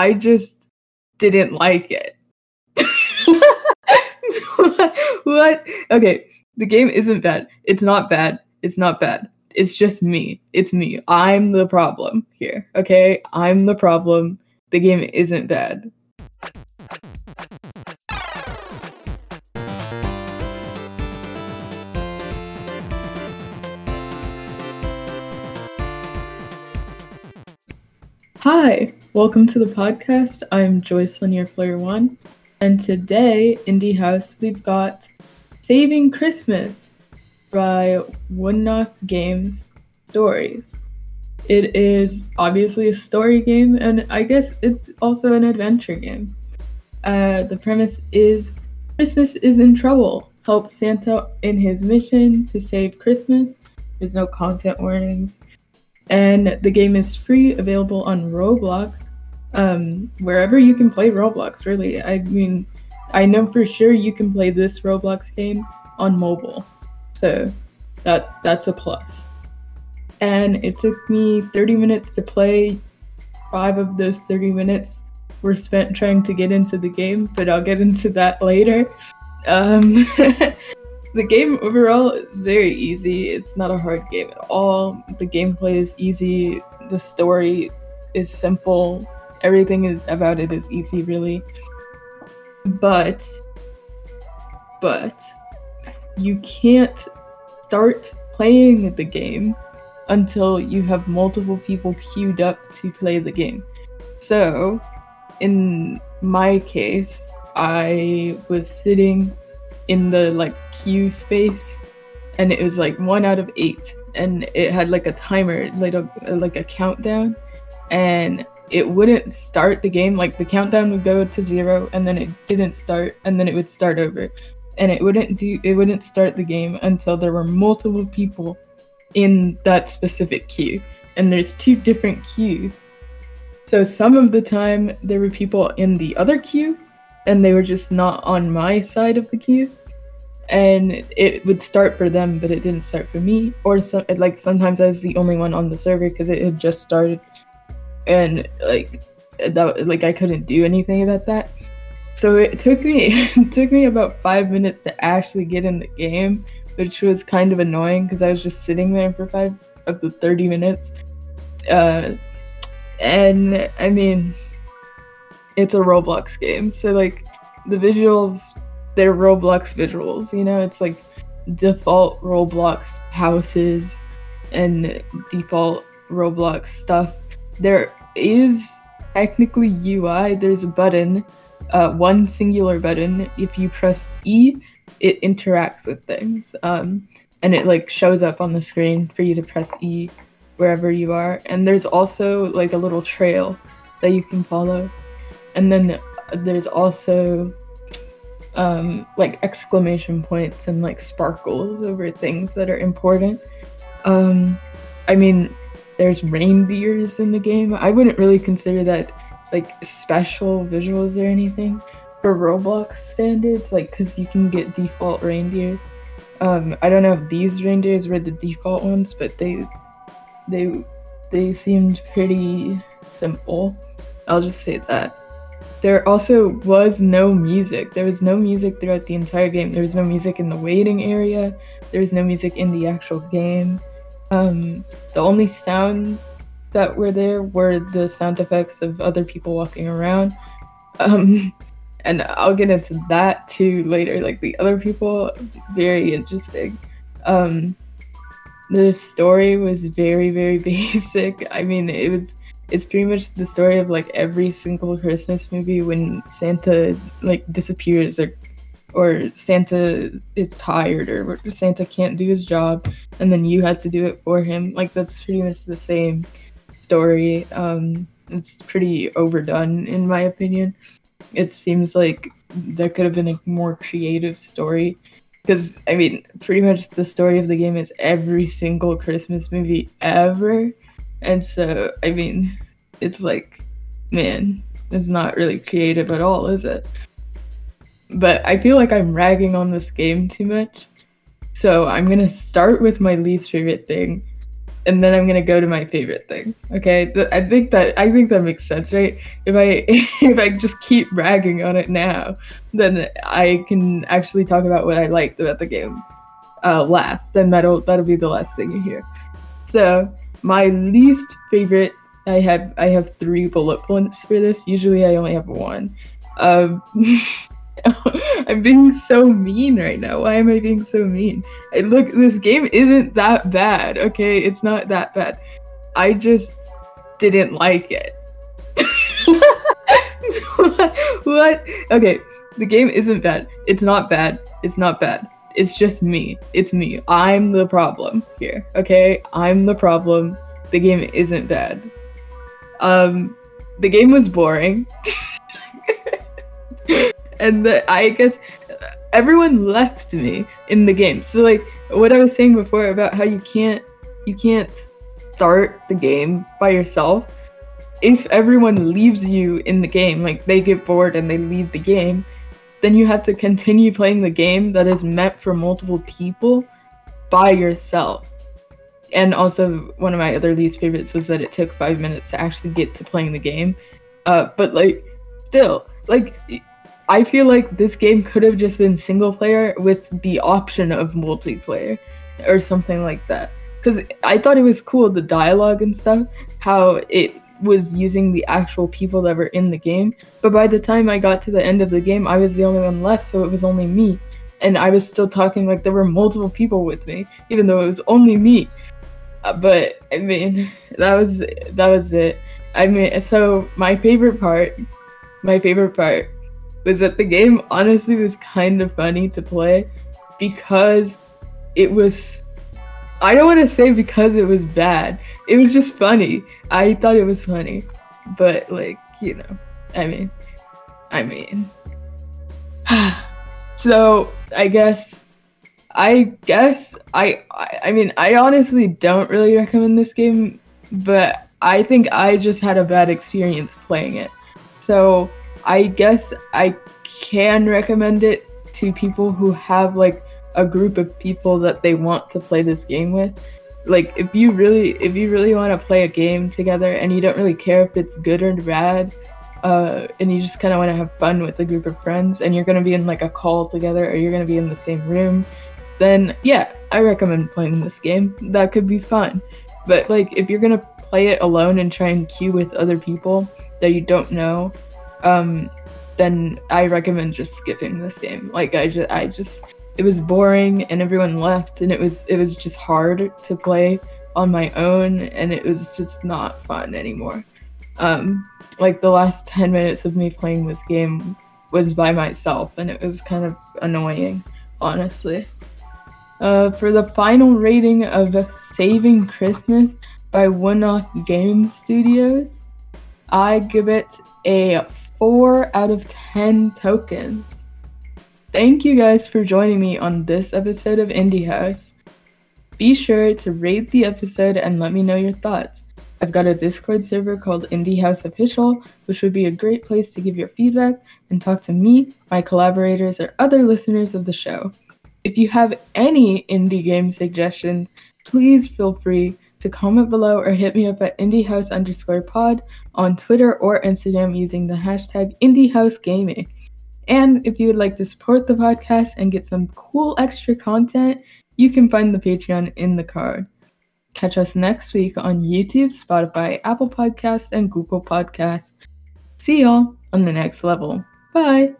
I just didn't like it. what? Okay, the game isn't bad. It's not bad. It's not bad. It's just me. It's me. I'm the problem here. Okay? I'm the problem. The game isn't bad. Hi, welcome to the podcast. I'm Joyce Lanier Player One, and today in the house we've got Saving Christmas by Wonuf Games Stories. It is obviously a story game, and I guess it's also an adventure game. Uh, the premise is Christmas is in trouble. Help Santa in his mission to save Christmas. There's no content warnings and the game is free, available on Roblox, um, wherever you can play Roblox. Really, I mean, I know for sure you can play this Roblox game on mobile, so that that's a plus. And it took me 30 minutes to play. Five of those 30 minutes were spent trying to get into the game, but I'll get into that later. Um, the game overall is very easy. It's not a hard game at all. The gameplay is easy. The story is simple. Everything is about it is easy, really. But, but, you can't start playing the game until you have multiple people queued up to play the game. So, in my case, I was sitting in the like queue space and it was like one out of eight and it had like a timer like a like a countdown and it wouldn't start the game. Like the countdown would go to zero and then it didn't start and then it would start over. And it wouldn't do it wouldn't start the game until there were multiple people in that specific queue. And there's two different queues. So some of the time there were people in the other queue and they were just not on my side of the queue and it would start for them, but it didn't start for me. Or some like sometimes I was the only one on the server because it had just started, and like that like I couldn't do anything about that. So it took me it took me about five minutes to actually get in the game, which was kind of annoying because I was just sitting there for five of the thirty minutes. Uh, and I mean, it's a Roblox game, so like the visuals they're Roblox visuals, you know, it's like default Roblox houses and default Roblox stuff. There is technically UI, there's a button, uh, one singular button. If you press E, it interacts with things. Um, and it like shows up on the screen for you to press E wherever you are. And there's also like a little trail that you can follow. And then there's also um, like exclamation points and like sparkles over things that are important. Um, I mean, there's reindeers in the game. I wouldn't really consider that like special visuals or anything for Roblox standards, like because you can get default reindeers. Um, I don't know if these reindeers were the default ones, but they they they seemed pretty simple. I'll just say that. There also was no music. There was no music throughout the entire game. There was no music in the waiting area. There was no music in the actual game. Um, the only sound that were there were the sound effects of other people walking around. Um, and I'll get into that too later. Like the other people, very interesting. Um, the story was very, very basic. I mean, it was it's pretty much the story of like every single Christmas movie when Santa like disappears or or Santa is tired or Santa can't do his job and then you have to do it for him. Like that's pretty much the same story. Um it's pretty overdone in my opinion. It seems like there could have been a more creative story because I mean, pretty much the story of the game is every single Christmas movie ever and so, I mean, it's like, man, it's not really creative at all, is it? But I feel like I'm ragging on this game too much. So I'm going to start with my least favorite thing. and then I'm gonna go to my favorite thing. Okay, I think that I think that makes sense, right? If I if I just keep bragging on it now, then I can actually talk about what I liked about the game uh, last, and that'll that'll be the last thing you hear. So my least favorite, I have I have three bullet points for this. Usually I only have one. Um, I'm being so mean right now. Why am I being so mean? I, look, this game isn't that bad, okay? It's not that bad. I just didn't like it. what? what? Okay, the game isn't bad. It's not bad. It's not bad. It's just me. It's me. I'm the problem here, okay? I'm the problem. The game isn't bad. Um, the game was boring. and the, I guess everyone left me in the game. So like what I was saying before about how you can't you can't start the game by yourself. If everyone leaves you in the game, like they get bored and they leave the game, then you have to continue playing the game that is meant for multiple people by yourself. And also, one of my other least favorites was that it took five minutes to actually get to playing the game. Uh, but like, still, like I feel like this game could have just been single player with the option of multiplayer or something like that. Because I thought it was cool, the dialogue and stuff, how it was using the actual people that were in the game. But by the time I got to the end of the game, I was the only one left, so it was only me. And I was still talking like there were multiple people with me, even though it was only me. Uh, but I mean, that was that was it. I mean, so my favorite part, my favorite part was that the game honestly was kind of funny to play because it was I don't want to say because it was bad. It was just funny. I thought it was funny. But like, you know, I mean I mean so I guess I guess I I mean I honestly don't really recommend this game, but I think I just had a bad experience playing it. So I guess I can recommend it to people who have like a group of people that they want to play this game with. Like if you really if you really want to play a game together and you don't really care if it's good or bad, uh, and you just kind of want to have fun with a group of friends and you're going to be in like a call together or you're going to be in the same room, then yeah, I recommend playing this game. That could be fun. But like if you're going to play it alone and try and queue with other people that you don't know, um, then I recommend just skipping this game. Like I just, I just, it was boring and everyone left, and it was, it was just hard to play on my own, and it was just not fun anymore. Um, like the last ten minutes of me playing this game was by myself, and it was kind of annoying, honestly. Uh, for the final rating of Saving Christmas by Wonuf Game Studios, I give it a 4 out of 10 tokens. Thank you guys for joining me on this episode of Indie House. Be sure to rate the episode and let me know your thoughts. I've got a Discord server called Indie House Official, which would be a great place to give your feedback and talk to me, my collaborators, or other listeners of the show. If you have any indie game suggestions, please feel free to comment below or hit me up at indiehouse underscore pod on Twitter or Instagram using the hashtag IndieHouseGaming. And if you would like to support the podcast and get some cool extra content, you can find the Patreon in the card. Catch us next week on YouTube, Spotify, Apple Podcasts, and Google Podcasts. See y'all on the next level. Bye.